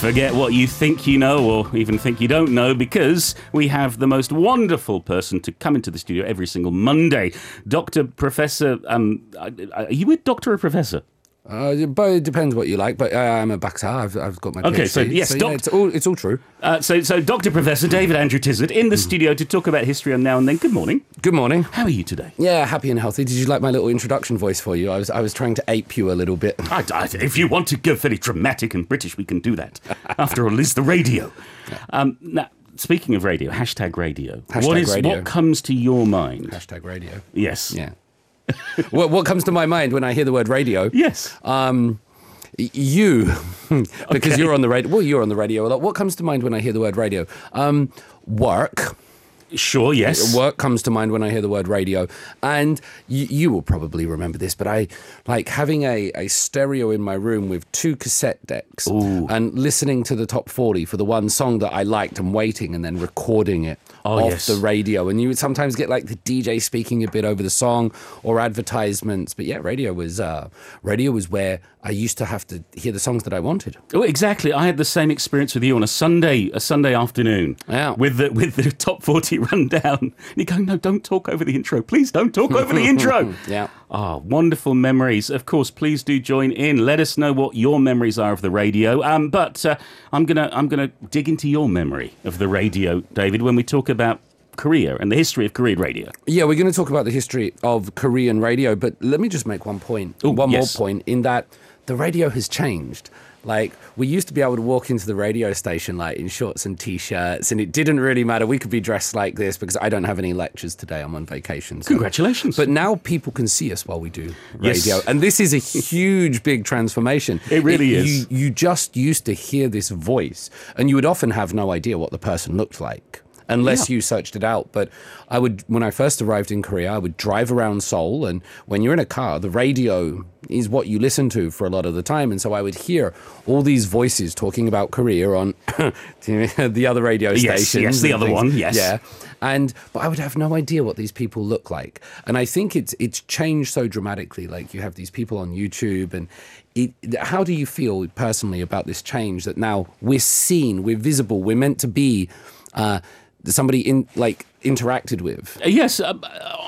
Forget what you think you know or even think you don't know because we have the most wonderful person to come into the studio every single Monday. Dr. Professor, um, are you a doctor or professor? Uh, but it depends what you like. But uh, I'm a Baksa. I've, I've got my Okay, PhD. so yes, yeah, doc- it's all it's all true. Uh, so, so Dr. Professor David Andrew Tizard in the studio to talk about history on Now and Then. Good morning. Good morning. How are you today? Yeah, happy and healthy. Did you like my little introduction voice for you? I was I was trying to ape you a little bit. I, I, if you want to go very dramatic and British, we can do that. After all, it's the radio. Um, now, speaking of radio, hashtag radio. what Hashtag is radio. what comes to your mind? Hashtag radio. Yes. Yeah. what what comes to my mind when I hear the word radio? Yes. Um, you, because Okay. you're on the radio. Well, you're on the radio a lot. What comes to mind when I hear the word radio? Um, work. Sure. Yes. Work comes to mind when I hear the word radio, and you, you will probably remember this, but I like having a, a stereo in my room with two cassette decks and listening to the top 40 for the one song that I liked and waiting and then recording it Oh, off yes. the radio. And you would sometimes get like the DJ speaking a bit over the song or advertisements. But yeah, radio was uh, radio was where I used to have to hear the songs that I wanted. Oh, exactly. I had the same experience with you on a Sunday, a Sunday afternoon, Yeah. with the with the top forty rundown. And you go, no, don't talk over the intro, please. Don't talk over the intro. Yeah. Ah, wonderful memories. Of course, please do join in. Let us know what your memories are of the radio. Um, but uh, I'm gonna I'm gonna dig into your memory of the radio, David, when we talk about Korea and the history of Korean radio. Yeah, we're going to talk about the history of Korean radio, but let me just make one point, Ooh, one yes. more point, in that the radio has changed. Like we used to be able to walk into the radio station like in shorts and t-shirts, and it didn't really matter. We could be dressed like this because I don't have any lectures today. I'm on vacation. so- Congratulations. But now people can see us while we do Yes. radio, and this is a huge, big transformation. It really is. You, you just used to hear this voice, and you would often have no idea what the person looked like unless Yeah. you searched it out. But I would, when I first arrived in Korea, I would drive around Seoul, and when you're in a car, the radio is what you listen to for a lot of the time. And so I would hear all these voices talking about Korea on the other radio Yes, stations. yes, the other things. one, yes. Yeah. And but I would have no idea what these people look like. And I think it's it's changed so dramatically. Like you have these people on YouTube and it, how do you feel personally about this change that now we're seen, we're visible, we're meant to be uh, somebody in like interacted with? Yes, uh,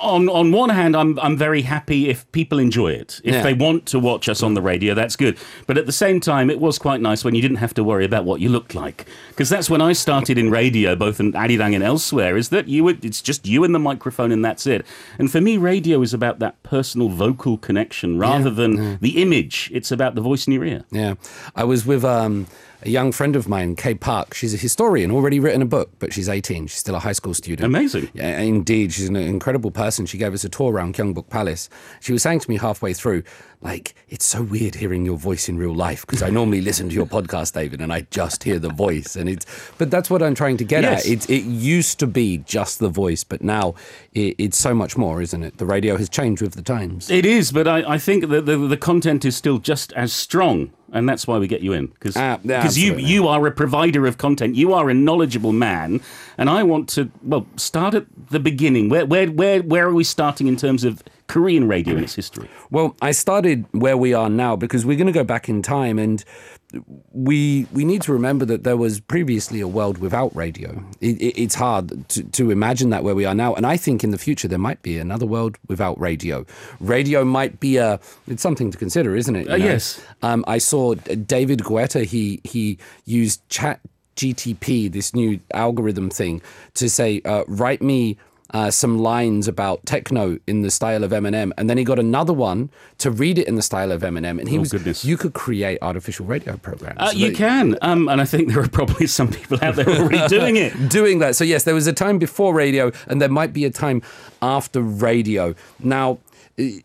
on on one hand, I'm I'm very happy if people enjoy it. If Yeah. they want to watch us on the radio, that's good. But at the same time, it was quite nice when you didn't have to worry about what you looked like, because that's when I started in radio, both in Arirang and elsewhere. Is that you? Would, it's just you and the microphone, and that's it. And for me, radio is about that personal vocal connection rather than the image. It's about the voice in your ear. Yeah. I was with um, a young friend of mine, Kay Park. She's a historian, already written a book, but she's 18. She's still a high school student. Amazing. Yeah, indeed. She's an incredible person. She gave us a tour around Gyeongbok Palace. She was saying to me halfway through, like, it's so weird hearing your voice in real life because I normally listen to your podcast, David, and I just hear the voice. And it's, but that's what I'm trying to get Yes. at. It, it used to be just the voice, but now it, it's so much more, isn't it? The radio has changed with the times. It is, but I, I think that the, the content is still just as strong. And that's why we get you in because Ah, yeah, you you are a provider of content. You are a knowledgeable man, and I want to well start at the beginning. Where where where where are we starting in terms of Korean radio in its history? Well, I started where we are now because we're going to go back in time and we we need to remember that there was previously a world without radio. It, it, it's hard to, to imagine that where we are now, and I think in the future there might be another world without radio. Radio might be a it's something to consider, isn't it? Uh, yes. Um, I saw David Guetta. He he used Chat GTP, this new algorithm thing, to say, uh, write me uh, some lines about techno in the style of Eminem, and then he got another one to read it in the style of Eminem, and he Oh, was. goodness. You could create artificial radio programs. Uh, you can, um, and I think there are probably some people out there already doing it. doing that. So yes, there was a time before radio, and there might be a time after radio. Now, eh,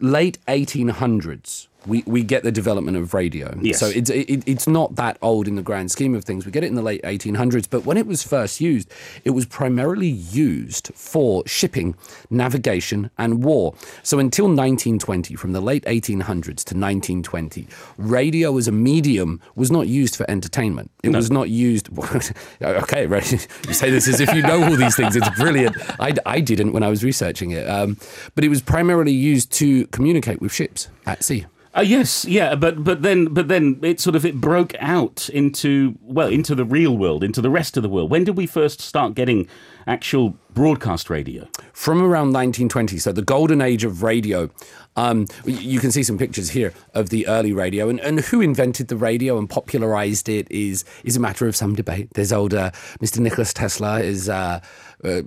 late 1800s we, we get the development of radio. Yes. So it's it, it's not that old in the grand scheme of things. We get it in the late 1800s, but when it was first used, it was primarily used for shipping, navigation, and war. So until 1920, from the late 1800s to 1920, radio as a medium was not used for entertainment. It was not used. okay, right. You say this as if you know all these things. It's brilliant. I, I didn't when I was researching it, um, but it was primarily used to communicate with ships at sea. Uh, yes, yeah, but but then but then it sort of it broke out into well into the real world, into the rest of the world. When did we first start getting actual broadcast radio? from around 1920, so the golden age of radio. Um, you can see some pictures here of the early radio, and, and who invented the radio and popularized it is is a matter of some debate. There's old uh, Mr. Nicholas Tesla is uh, uh,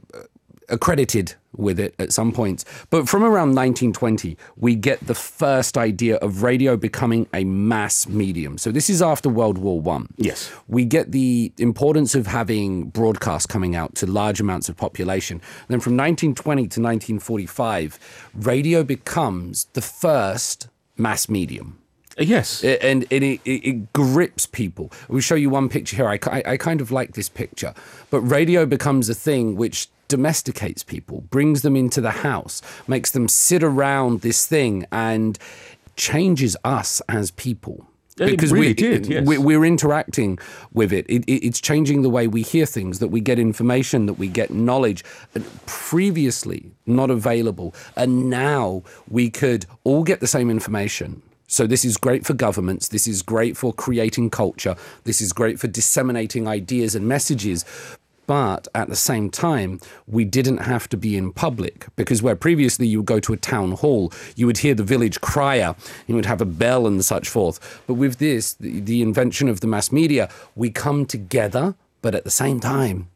accredited with it at some points, but from around 1920, we get the first idea of radio becoming a mass medium. So this is after World War One Yes. we get the importance of having broadcast coming out to large amounts of population. Then from 1920 to 1945, radio becomes the first mass medium. Uh, yes. I- And it, it, it grips people. We'll show you one picture here. I, ki- I kind of like this picture. But radio becomes a thing which domesticates people, brings them into the house, makes them sit around this thing, and changes us as people. It really did, yes. we, we're interacting with it. It, it. It's changing the way we hear things, that we get information, that we get knowledge, previously not available. And now we could all get the same information. So this is great for governments. This is great for creating culture. This is great for disseminating ideas and messages. But at the same time, we didn't have to be in public because where previously you would go to a town hall, you would hear the village crier, you would have a bell and such forth. But with this, the, the invention of the mass media, we come together, but at the same time,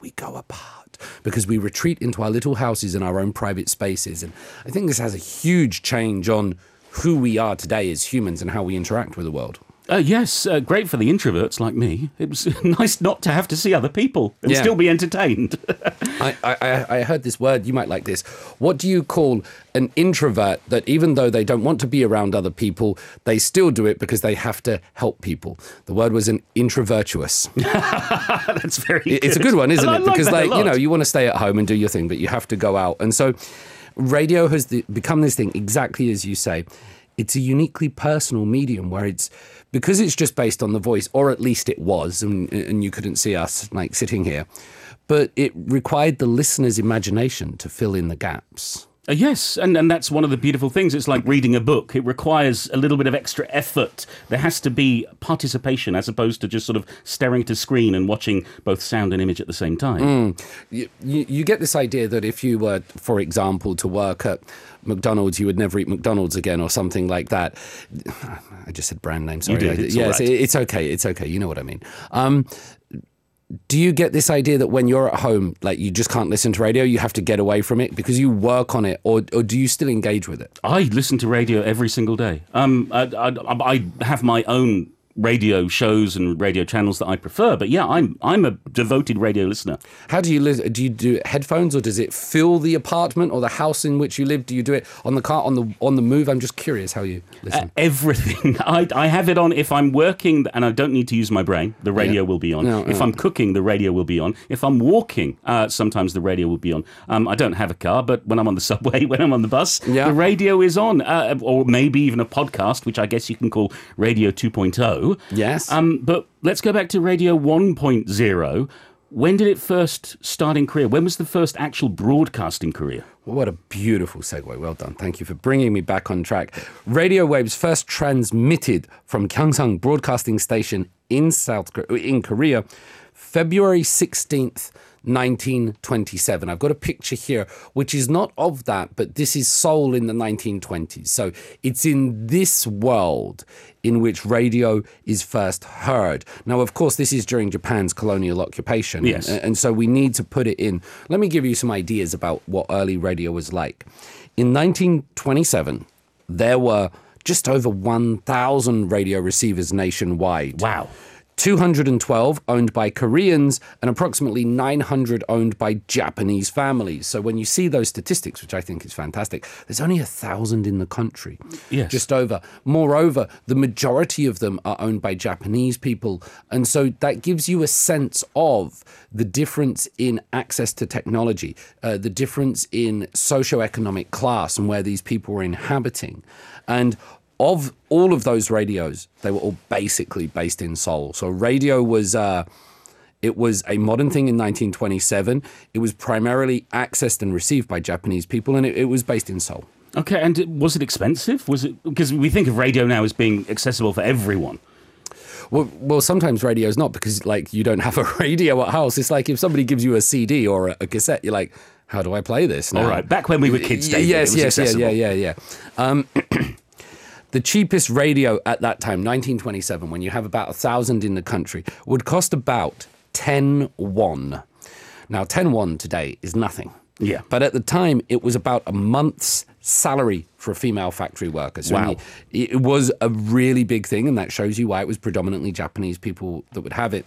we go apart because we retreat into our little houses and our own private spaces. And I think this has a huge change on who we are today as humans and how we interact with the world. Uh, yes, uh, great for the introverts like me. It was nice not to have to see other people and Yeah. still be entertained. I, I, I- heard this word, you might like this. What do you call an introvert that even though they don't want to be around other people, they still do it because they have to help people? The word was an introvertuous. That's very. It's a good one, isn't I it? like Because like you know, you want to stay at home and do your thing, but you have to go out. And so, radio has the, become this thing exactly as you say. It's a uniquely personal medium where it's because it's just based on the voice, or at least it was, and, and you couldn't see us like sitting here. But it required the listener's imagination to fill in the gaps. Uh, yes, and, and that's one of the beautiful things. It's like reading a book. It requires a little bit of extra effort. There has to be participation as opposed to just sort of staring at a screen and watching both sound and image at the same time. you, you, you get this idea that if you were, for example, to work at McDonald's, you would never eat McDonald's again or something like that. I just said brand name. Sorry. did, it's yes, right. it's okay. It's okay. You know what I mean. Um, do you get this idea that when you're at home, like you just can't listen to radio, you have to get away from it because you work on it, or, or do you still engage with it? I listen to radio every single day. Um, I, I, I have my own radio shows and radio channels that I prefer, but yeah, I'm I'm a devoted radio listener. How do you live? Do you do headphones, or does it fill the apartment or the house in which you live? Do you do it on the car, on the on the move? I'm just curious how you listen. Uh, everything. I, I have it on if I'm working and I don't need to use my brain, the radio will be on. No, if no. I'm cooking, the radio will be on. If I'm walking, uh, sometimes the radio will be on. Um, I don't have a car, but when I'm on the subway, when I'm on the bus, Yeah. the radio is on. Uh, or maybe even a podcast, which I guess you can call Radio 2.0. Yes. Um, but let's go back to Radio 1.0. When did it first start in Korea? When was the first actual broadcasting career? What a beautiful segue. Well done. Thank you for bringing me back on track. Radio waves first transmitted from Gyeongseong Broadcasting Station in South in Korea, February 16th, 1927. I've got a picture here which is not of that, but this is Seoul in the 1920s. So it's in this world in which radio is first heard. Now, of course, this is during Japan's colonial occupation. Yes. And, and so we need to put it in. Let me give you some ideas about what early radio was like. In 1927, there were just over 1,000 radio receivers nationwide. Wow. 212 owned by Koreans, and approximately 900 owned by Japanese families. So when you see those statistics, which I think is fantastic, there's only a thousand in the country. Yes. Just over. Moreover, the majority of them are owned by Japanese people. And so that gives you a sense of the difference in access to technology, uh, the difference in socioeconomic class and where these people are inhabiting. And of all of those radios, they were all basically based in Seoul. So radio was. Uh, it was a modern thing in 1927. It was primarily accessed and received by Japanese people, and it, it was based in Seoul. Okay, and was it expensive? Was it because we think of radio now as being accessible for everyone? Well, well, sometimes radio is not because like you don't have a radio at house. It's like if somebody gives you a CD or a, a cassette, you're like, how do I play this? Now? All right, back when we were kids, David, yes, it was yes, yeah, yeah, yeah, yeah. Um, the cheapest radio at that time, 1927, when you have about a thousand in the country, would cost about 10 won. Now, 10 won today is nothing. Yeah. But at the time, it was about a month's salary for a female factory worker. So Wow. it it was a really big thing, and that shows you why it was predominantly Japanese people that would have it.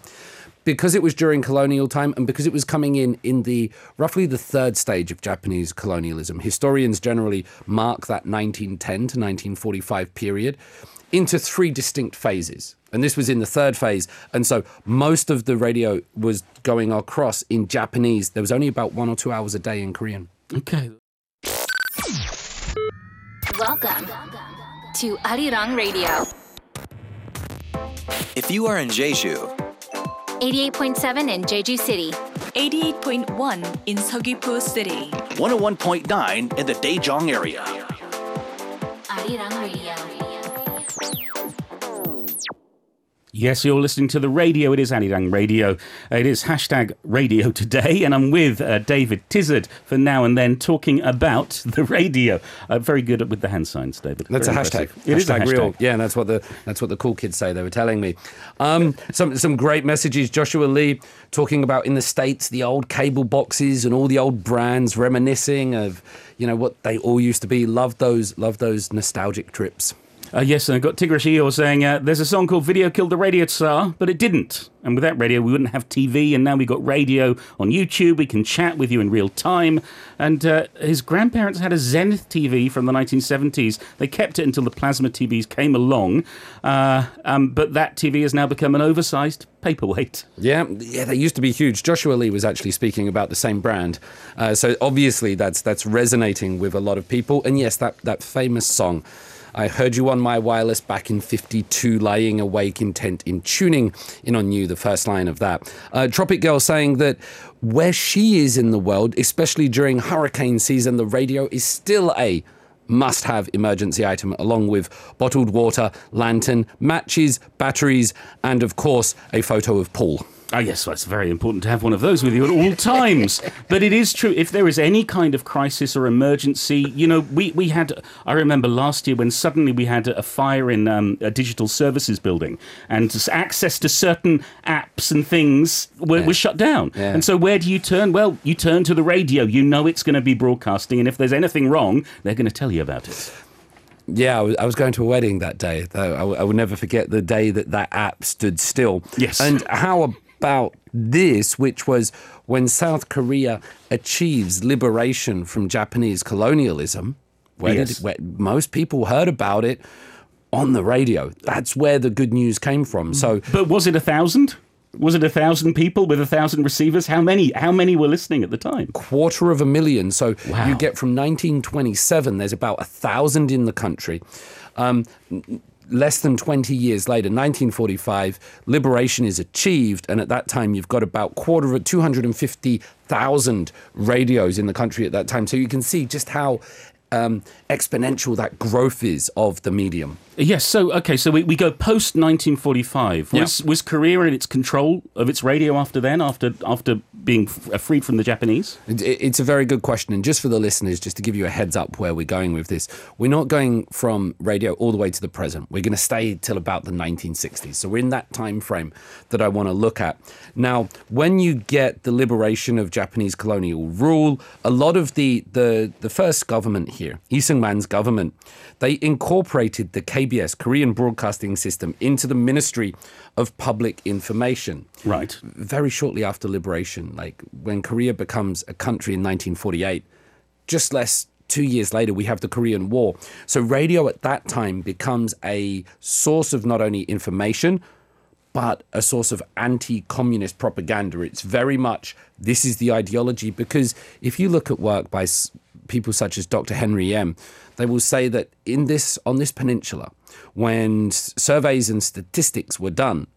Because it was during colonial time and because it was coming in in the roughly the third stage of Japanese colonialism, historians generally mark that 1910 to 1945 period into three distinct phases. And this was in the third phase. And so most of the radio was going across in Japanese. There was only about one or two hours a day in Korean. Okay. Welcome to Arirang Radio, If you are in Jeju, 88.7 in Jeju City, 88.1 in Seogwipo City. 101.9 in the Daejeong area. Arirang Radio. Yes, you're listening to the radio. It is Arirang Radio. It is hashtag radio today, and I'm with uh, David Tizard for now and then talking about the radio. Uh, very good with the hand signs, David. That's Very a hashtag. impressive. It is a hashtag hashtag. real. Yeah, that's what the that's what the cool kids say. They were telling me. Um, some some great messages. Joshua Lee talking about in the states the old cable boxes and all the old brands, reminiscing of you know what they all used to be. Love those. Love those nostalgic trips. Uh, yes, and I've got Tigrish Eeyore saying uh, there's a song called Video Killed the Radio Star, but it didn't. And without radio, we wouldn't have TV, and now we've got radio on YouTube. We can chat with you in real time. And uh, his grandparents had a Zenith TV from the 1970s. They kept it until the plasma TVs came along, uh, um, but that TV has now become an oversized paperweight. Yeah, yeah, they used to be huge. Joshua Lee was actually speaking about the same brand, uh, so obviously that's that's resonating with a lot of people. And yes, that that famous song. I heard you on my wireless back in 52, lying awake, intent in tuning in on you, the first line of that. Uh, Tropic Girl saying that where she is in the world, especially during hurricane season, the radio is still a must have emergency item, along with bottled water, lantern, matches, batteries, and of course, a photo of Paul. Oh, yes, well, it's very important to have one of those with you at all times. but it is true, if there is any kind of crisis or emergency, you know, we, we had, I remember last year when suddenly we had a fire in um, a digital services building and access to certain apps and things were, were shut down. Yeah. And so where do you turn? Well, you turn to the radio. You know it's going to be broadcasting, and if there's anything wrong, they're going to tell you about it. Yeah, I was, I was going to a wedding that day. Though I, w- I will never forget the day that that app stood still. Yes. And how about this, which was when South Korea achieves liberation from Japanese colonialism? Where Yes. did where most people heard about it on the radio? That's where the good news came from. So But was it a thousand? Was it a thousand people with a thousand receivers? How many? How many were listening at the time? quarter of a million. So Wow. you get from 1927, there's about a thousand in the country. Um, less than 20 years later, 1945, liberation is achieved, and at that time you've got about quarter of 250,000 radios in the country at that time. So you can see just how um, exponential that growth is of the medium. Yes. So okay. So we, we go post 1945. Was was Korea in its control of its radio after then? After after being uh, freed from the Japanese? It- it- It's a very good question. And just for the listeners, just to give you a heads up where we're going with this, we're not going from radio all the way to the present. We're going to stay till about the 1960s. So we're in that time frame that I want to look at. Now, when you get the liberation of Japanese colonial rule, a lot of the, the, the first government here, Lee Seung-man's government, they incorporated the KBS, Korean Broadcasting System, into the Ministry of Public Information Right. very shortly after liberation, like when Korea becomes a country in 1948, just less two years later, we have the Korean War. So radio at that time becomes a source of not only information, but a source of anti communist propaganda. It's very much this is the ideology because if you look at work by people such as Dr. Henry Em, they will say that in this on this peninsula, when surveys and statistics were done,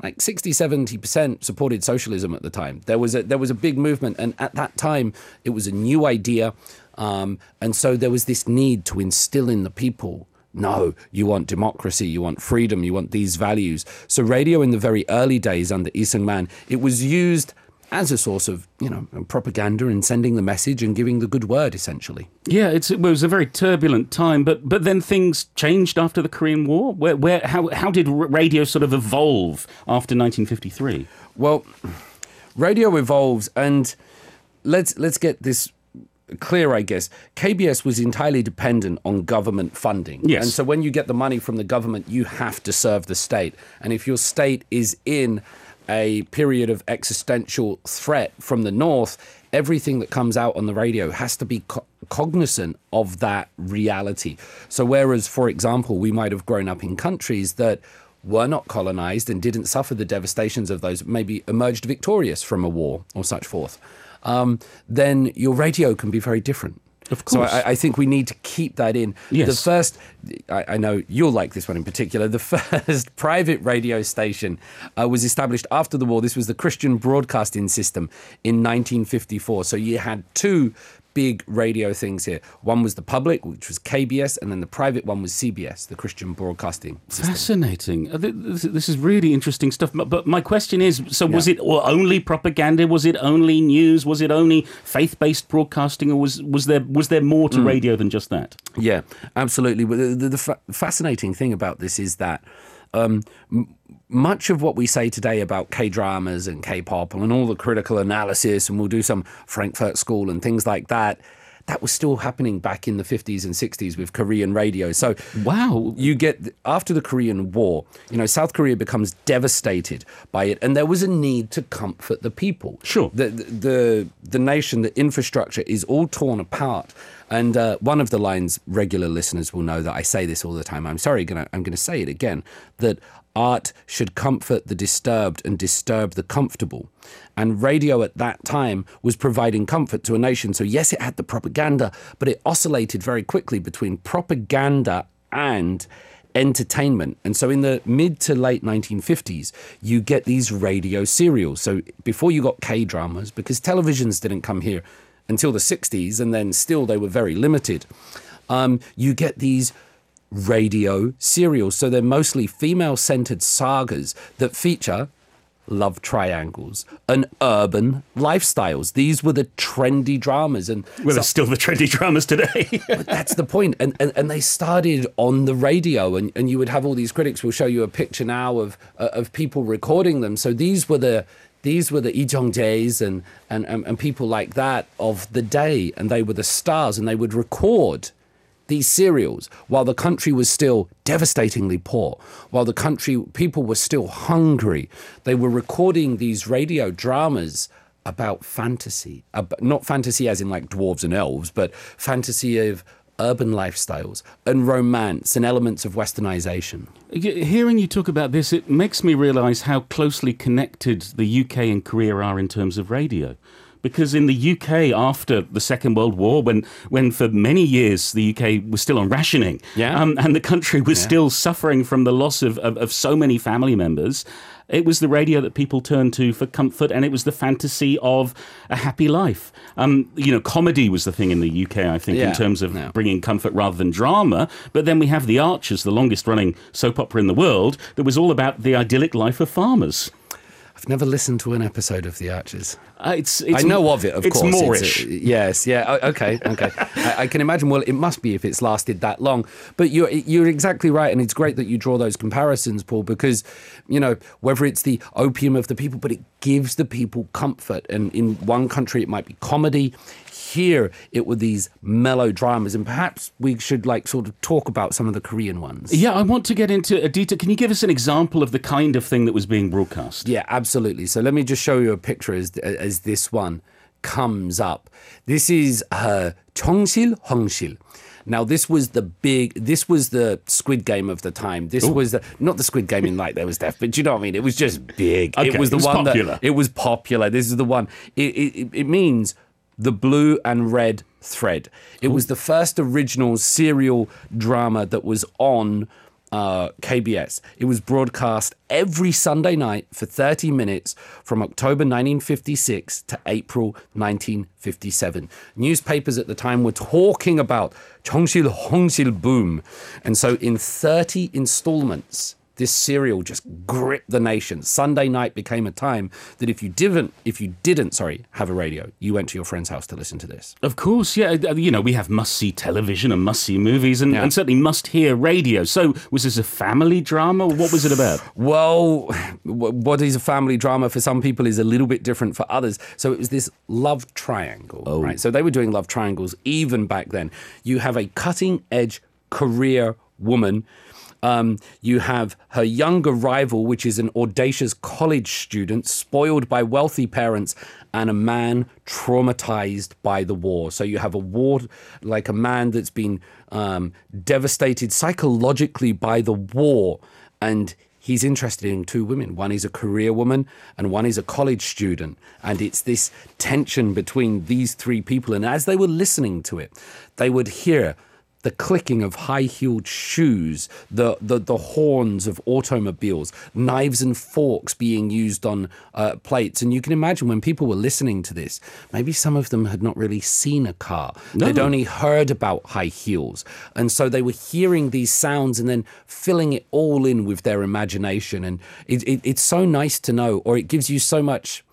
like 60 70% supported socialism at the time there was a there was a big movement and at that time it was a new idea um, and so there was this need to instill in the people no you want democracy you want freedom you want these values so radio in the very early days under Lee Man it was used as a source of you know propaganda and sending the message and giving the good word essentially Yeah, it's, it was a very turbulent time, but but then things changed after the Korean War. Where where how how did radio sort of evolve after 1953? Well, radio evolves, and let's let's get this clear. I guess KBS was entirely dependent on government funding, Yes. and so when you get the money from the government, you have to serve the state, and if your state is in a period of existential threat from the north, everything that comes out on the radio has to be co- cognizant of that reality. So, whereas, for example, we might have grown up in countries that were not colonized and didn't suffer the devastations of those, maybe emerged victorious from a war or such forth, um, then your radio can be very different. Of So course. I, I think we need to keep that in. Yes. The first, I, I know you'll like this one in particular. The first private radio station uh, was established after the war. This was the Christian Broadcasting System in 1954. So you had two big radio things here. One was the public, which was KBS, and then the private one was CBS, the Christian Broadcasting System. Fascinating. Uh, This, is really interesting stuff. But- my question is: so was it only propaganda? Was it only news? Was it only faith-based broadcasting, or was was there was there more to radio than just that? Yeah, absolutely. The, the, the fa- fascinating thing about this is that um, much of what we say today about K dramas and K pop and all the critical analysis, and we'll do some Frankfurt School and things like that. That was still happening back in the 50s and 60s with Korean radio. So, Wow. you get after the Korean War, you know, South Korea becomes devastated by it, and there was a need to comfort the people. Sure. the the the nation, the infrastructure is all torn apart. And uh, one of the lines regular listeners will know that I say this all the time. I'm sorry, gonna, I'm going to say it again. That art should comfort the disturbed and disturb the comfortable. And radio at that time was providing comfort to a nation. So yes, it had the propaganda, but it oscillated very quickly between propaganda and entertainment. And so in the mid to late 1950s, you get these radio serials. So before you got K dramas, because televisions didn't come here until the 60s, and then still they were very limited, um, you get these radio serials. So they're mostly female centered sagas that feature love triangles and urban lifestyles. These were the trendy dramas. And Well, so- it's still the trendy dramas today. but that's the point. And, and and they started on the radio, and, and you would have all these critics. We'll show you a picture now of uh, of people recording them. So these were the these were the Lee Jung Jaes and, and and and people like that of the day, and they were the stars, and they would record these serials while the country was still devastatingly poor, while the country people were still hungry. They were recording these radio dramas about fantasy, ab- not fantasy as in like dwarves and elves, but fantasy of urban lifestyles and romance and elements of westernization. Hearing you talk about this, it makes me realise how closely connected the UK and Korea are in terms of radio. Because in the UK, after the Second World War, when, when for many years the UK was still on rationing, Yeah. um, and the country was still suffering from the loss of, of, of so many family members, it was the radio that people turned to for comfort, and it was the fantasy of a happy life. Um, you know, comedy was the thing in the UK, I think, Yeah. in terms of Yeah. bringing comfort rather than drama. But then we have The Archers, the longest running soap opera in the world, that was all about the idyllic life of farmers. I've never listened to an episode of The Archers. Uh, it's, it's I know of it, of it's course. It's moreish. yes, yeah, okay, okay. I, I can imagine. Well, it must be if it's lasted that long. But you're you're exactly right, and it's great that you draw those comparisons, Paul, because you know whether it's the opium of the people, but it gives the people comfort. And in one country, it might be comedy hear it with these melodramas. And perhaps we should like sort of talk about some of the Korean ones. Yeah, I want to get into a detail. Can you give us an example of the kind of thing that was being broadcast? Yeah, absolutely. So let me just show you a picture as, uh, as this one comes up. This is uh, her Chongsil Hongsil. Now this was the big, this was the Squid Game of the time. This Ooh. was the, not the Squid Game in like there was death, but you know what I mean. It was just big. Okay, it was the it was one popular. that it was popular. This is the one. It it, it means the Blue and Red Thread. It was the first original serial drama that was on uh, KBS. It was broadcast every Sunday night for 30 minutes from October 1956 to April 1957. Newspapers at the time were talking about Chongshil Hongshil boom. And so in 30 installments, this serial just gripped the nation. Sunday night became a time that if you didn't, if you didn't, sorry, have a radio, you went to your friend's house to listen to this. Of course, yeah. uh, You know, we have must see television and must see movies and, Yeah. and certainly must hear radio. So, was this a family drama? What was it about? Well, what is a family drama for some people is a little bit different for others. So it was this love triangle, oh. right? So they were doing love triangles even back then. You have a cutting edge career woman. Um, you have her younger rival, which is an audacious college student, spoiled by wealthy parents, and a man traumatized by the war. So you have a war, like a man that's been um, devastated psychologically by the war, and he's interested in two women. One is a career woman, and one is a college student. And it's this tension between these three people. And as they were listening to it, they would hear the clicking of high-heeled shoes, the, the the horns of automobiles, knives and forks being used on uh, plates, and you can imagine when people were listening to this, maybe some of them had not really seen a car; they'd only heard about high heels, and so they were hearing these sounds and then filling it all in with their imagination, and it, it, it's so nice to know, or it gives you so much.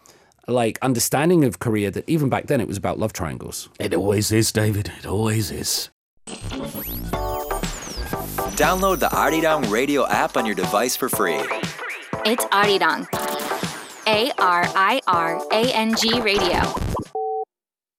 Like understanding of Korea that even back then it was about love triangles. It always is, David. It always is. Download the Arirang Radio app on your device for free. It's Arirang. A R I R A N G Radio.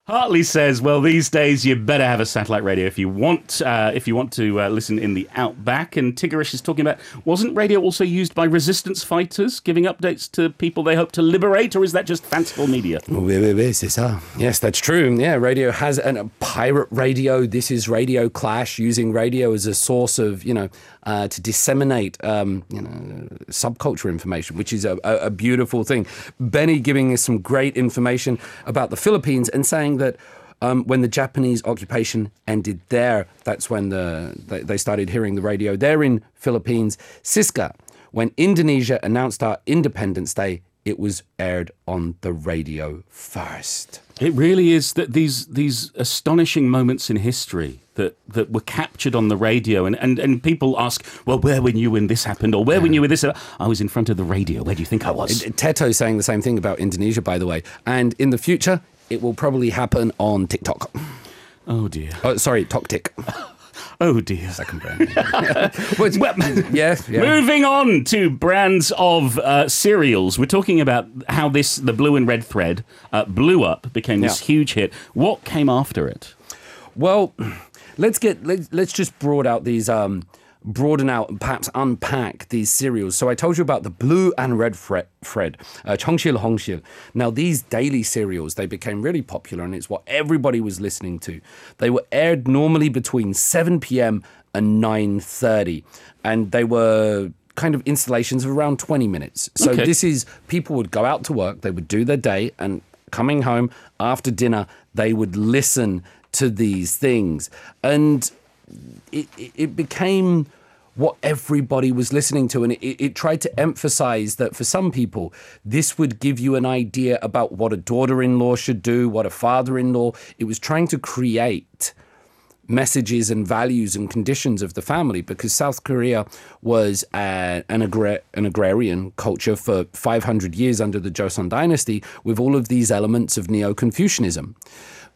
Hartley says, "Well, these days you better have a satellite radio if you want uh, if you want to uh, listen in the outback." And Tigerish is talking about wasn't radio also used by resistance fighters, giving updates to people they hope to liberate, or is that just fanciful media? Oui, oui, oui, c'est ça. Yes, that's true. Yeah, radio has an, a pirate radio. This is Radio Clash using radio as a source of, you know, uh, to disseminate, um, you know, subculture information, which is a, a, beautiful thing. Benny giving us some great information about the Philippines and saying that um, when the Japanese occupation ended there, that's when the they, they started hearing the radio there in Philippines. Siska, when Indonesia announced our Independence Day, it was aired on the radio first. It really is that these these astonishing moments in history that, that were captured on the radio, and, and, and people ask, well, where were you when this happened, or where were you when this? I was in front of the radio. Where do you think I was? Teto saying the same thing about Indonesia, by the way. And in the future, it will probably happen on TikTok. Oh dear. Oh, sorry, TokTik. Oh dear. Second brand. Which- yeah, yeah. Moving on to brands of uh, cereals, we're talking about how this the blue and red thread uh, blew up, became this Yeah. huge hit. What came after it? Well, let's get let's, let's just broad out these um broaden out and perhaps unpack these serials. So I told you about the blue and red fred, Fred, uh, Chongshil Hongshil. Now these daily serials they became really popular and it's what everybody was listening to. They were aired normally between 7 p.m. and 9:30 and they were kind of installations of around 20 minutes. So Okay. this is people would go out to work, they would do their day and coming home after dinner they would listen to these things and it, it, became what everybody was listening to and it, it, tried to emphasize that for some people this would give you an idea about what a daughter-in-law should do what a father-in-law it was trying to create messages and values and conditions of the family because South Korea was uh, an, agra- an agrarian culture for 500 years under the Joseon dynasty with all of these elements of Neo Confucianism.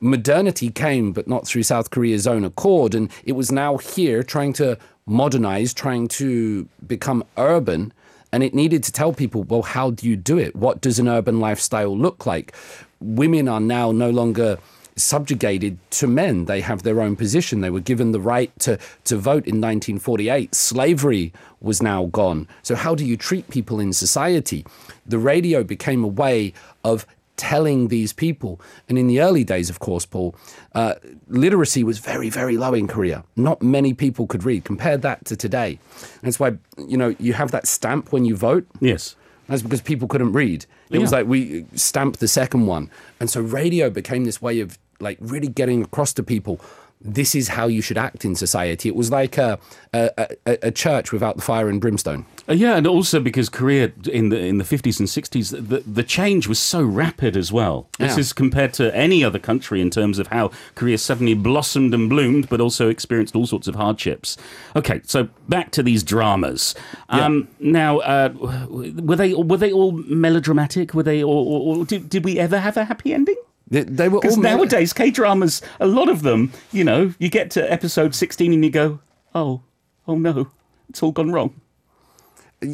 Modernity came, but not through South Korea's own accord, and it was now here trying to modernize, trying to become urban. And it needed to tell people, well, how do you do it? What does an urban lifestyle look like? Women are now no longer subjugated to men. They have their own position. They were given the right to, to vote in 1948. Slavery was now gone. So, how do you treat people in society? The radio became a way of telling these people. And in the early days, of course, Paul, uh, literacy was very, very low in Korea. Not many people could read. Compare that to today. That's why, you know, you have that stamp when you vote. Yes. That's because people couldn't read. It was like we stamped the second one. And so radio became this way of like really getting across to people this is how you should act in society. It was like a, a, a, church without the fire and brimstone. Uh, yeah, and also because Korea in the in the fifties and sixties, the the change was so rapid as well. This Yeah. is compared to any other country in terms of how Korea suddenly blossomed and bloomed, but also experienced all sorts of hardships. Okay, so back to these dramas. Um, now, uh, were they were they all melodramatic? Were they, or, or, or did, did we ever have a happy ending? They, they were Because nowadays, K dramas, a lot of them, you know, you get to episode 16 and you go, oh, oh no, it's all gone wrong.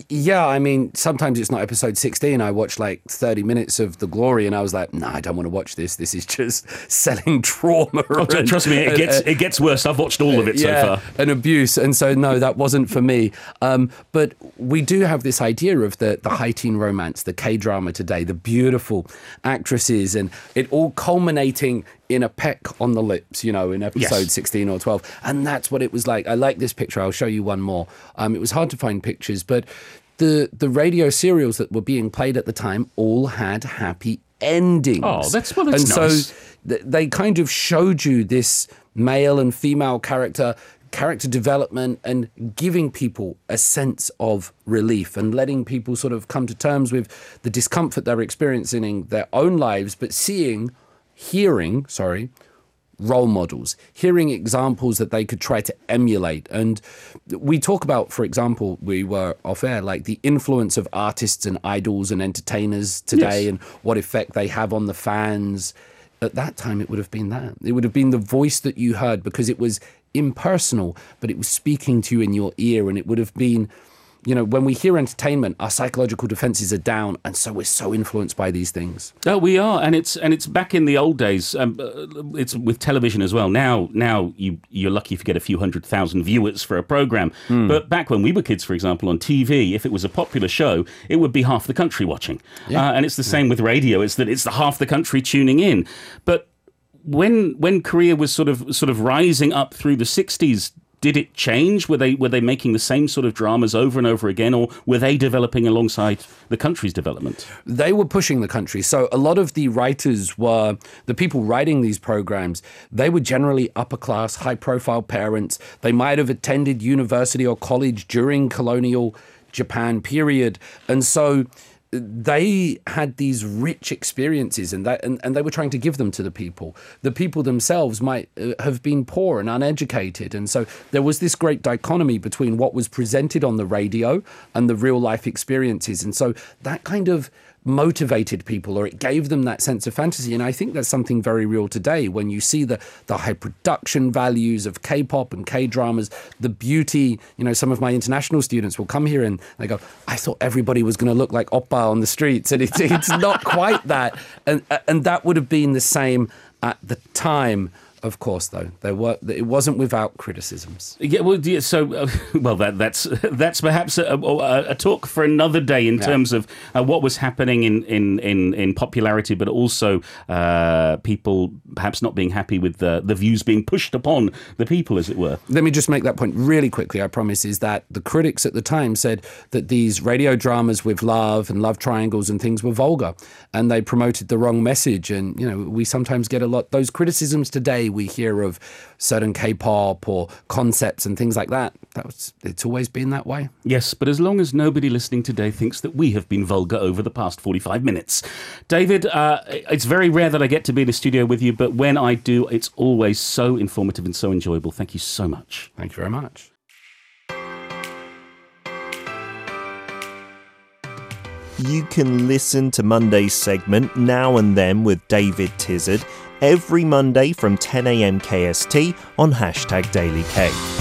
Yeah, I mean, sometimes it's not episode 16. I watched like 30 minutes of The Glory and I was like, nah, I don't want to watch this. This is just selling trauma. Oh, and- trust me, it gets it gets worse. I've watched all of it so far. and abuse. And so, no, that wasn't for me. Um, but we do have this idea of the, the high teen romance, the K drama today, the beautiful actresses, and it all culminating in a peck on the lips, you know, in episode Yes. 16 or 12. And that's what it was like. I like this picture. I'll show you one more. Um, it was hard to find pictures, but the, the radio serials that were being played at the time all had happy endings. Oh, that's- well, that's and nice. so th- they kind of showed you this male and female character character development and giving people a sense of relief and letting people sort of come to terms with the discomfort they're experiencing in their own lives but seeing hearing sorry role models, hearing examples that they could try to emulate. And we talk about, for example, we were off air, like the influence of artists and idols and entertainers today Yes. and what effect they have on the fans. At that time, it would have been that. It would have been the voice that you heard because it was impersonal, but it was speaking to you in your ear. And it would have been, you know, when we hear entertainment, our psychological defenses are down. And so we're so influenced by these things. Oh, we are, and it's and it's back in the old days. Um, uh, it's with television as well. Now, now you you're lucky if you get a few hundred thousand viewers for a program. But back when we were kids, for example, on TV, if it was a popular show, it would be half the country watching. Uh, and it's the same with radio. It's that it's the half the country tuning in. But when when Korea was sort of sort of rising up through the '60s, did it change? Were they were they making the same sort of dramas over and over again, or were they developing alongside the country's development? they were pushing the country. So a lot of the writers were the people writing these programs. They were generally upper class, high profile parents. They might have attended university or college during colonial Japan period, and so they had these rich experiences and that and, and they were trying to give them to the people. The people themselves might uh, have been poor and uneducated. And so there was this great dichotomy between what was presented on the radio and the real life experiences. And so that kind of motivated people or it gave them that sense of fantasy. And i think that's something very real today. When you see the the high production values of k-pop and k-dramas the beauty you know some of my international students will come here and they go i thought everybody was going to look like oppa on the streets. And it's, it's not quite that. And and that would have been the same at the time of course though there were it wasn't without criticisms Yeah, well, yeah, so uh, well that that's that's perhaps a, a, a talk for another day in terms of uh, what was happening in, in, in, in popularity, but also uh, people perhaps not being happy with the, the views being pushed upon the people, as it were. let me just make that point really quickly, I promise, is that the critics at the time said that these radio dramas with love and love triangles and things were vulgar and they promoted the wrong message. And, you know, we sometimes get a lot, those criticisms today today we hear of certain K-pop or concepts and things like that, that was, it's always been that way. Yes, but as long as nobody listening today thinks that we have been vulgar over the past 45 minutes. David, uh, it's very rare that I get to be in the studio with you, but when I do, it's always so informative and so enjoyable. Thank you so much. Thank you very much. You can listen to Monday's segment Now and Then with David Tizard every Monday from 10am KST on hashtag Daily K.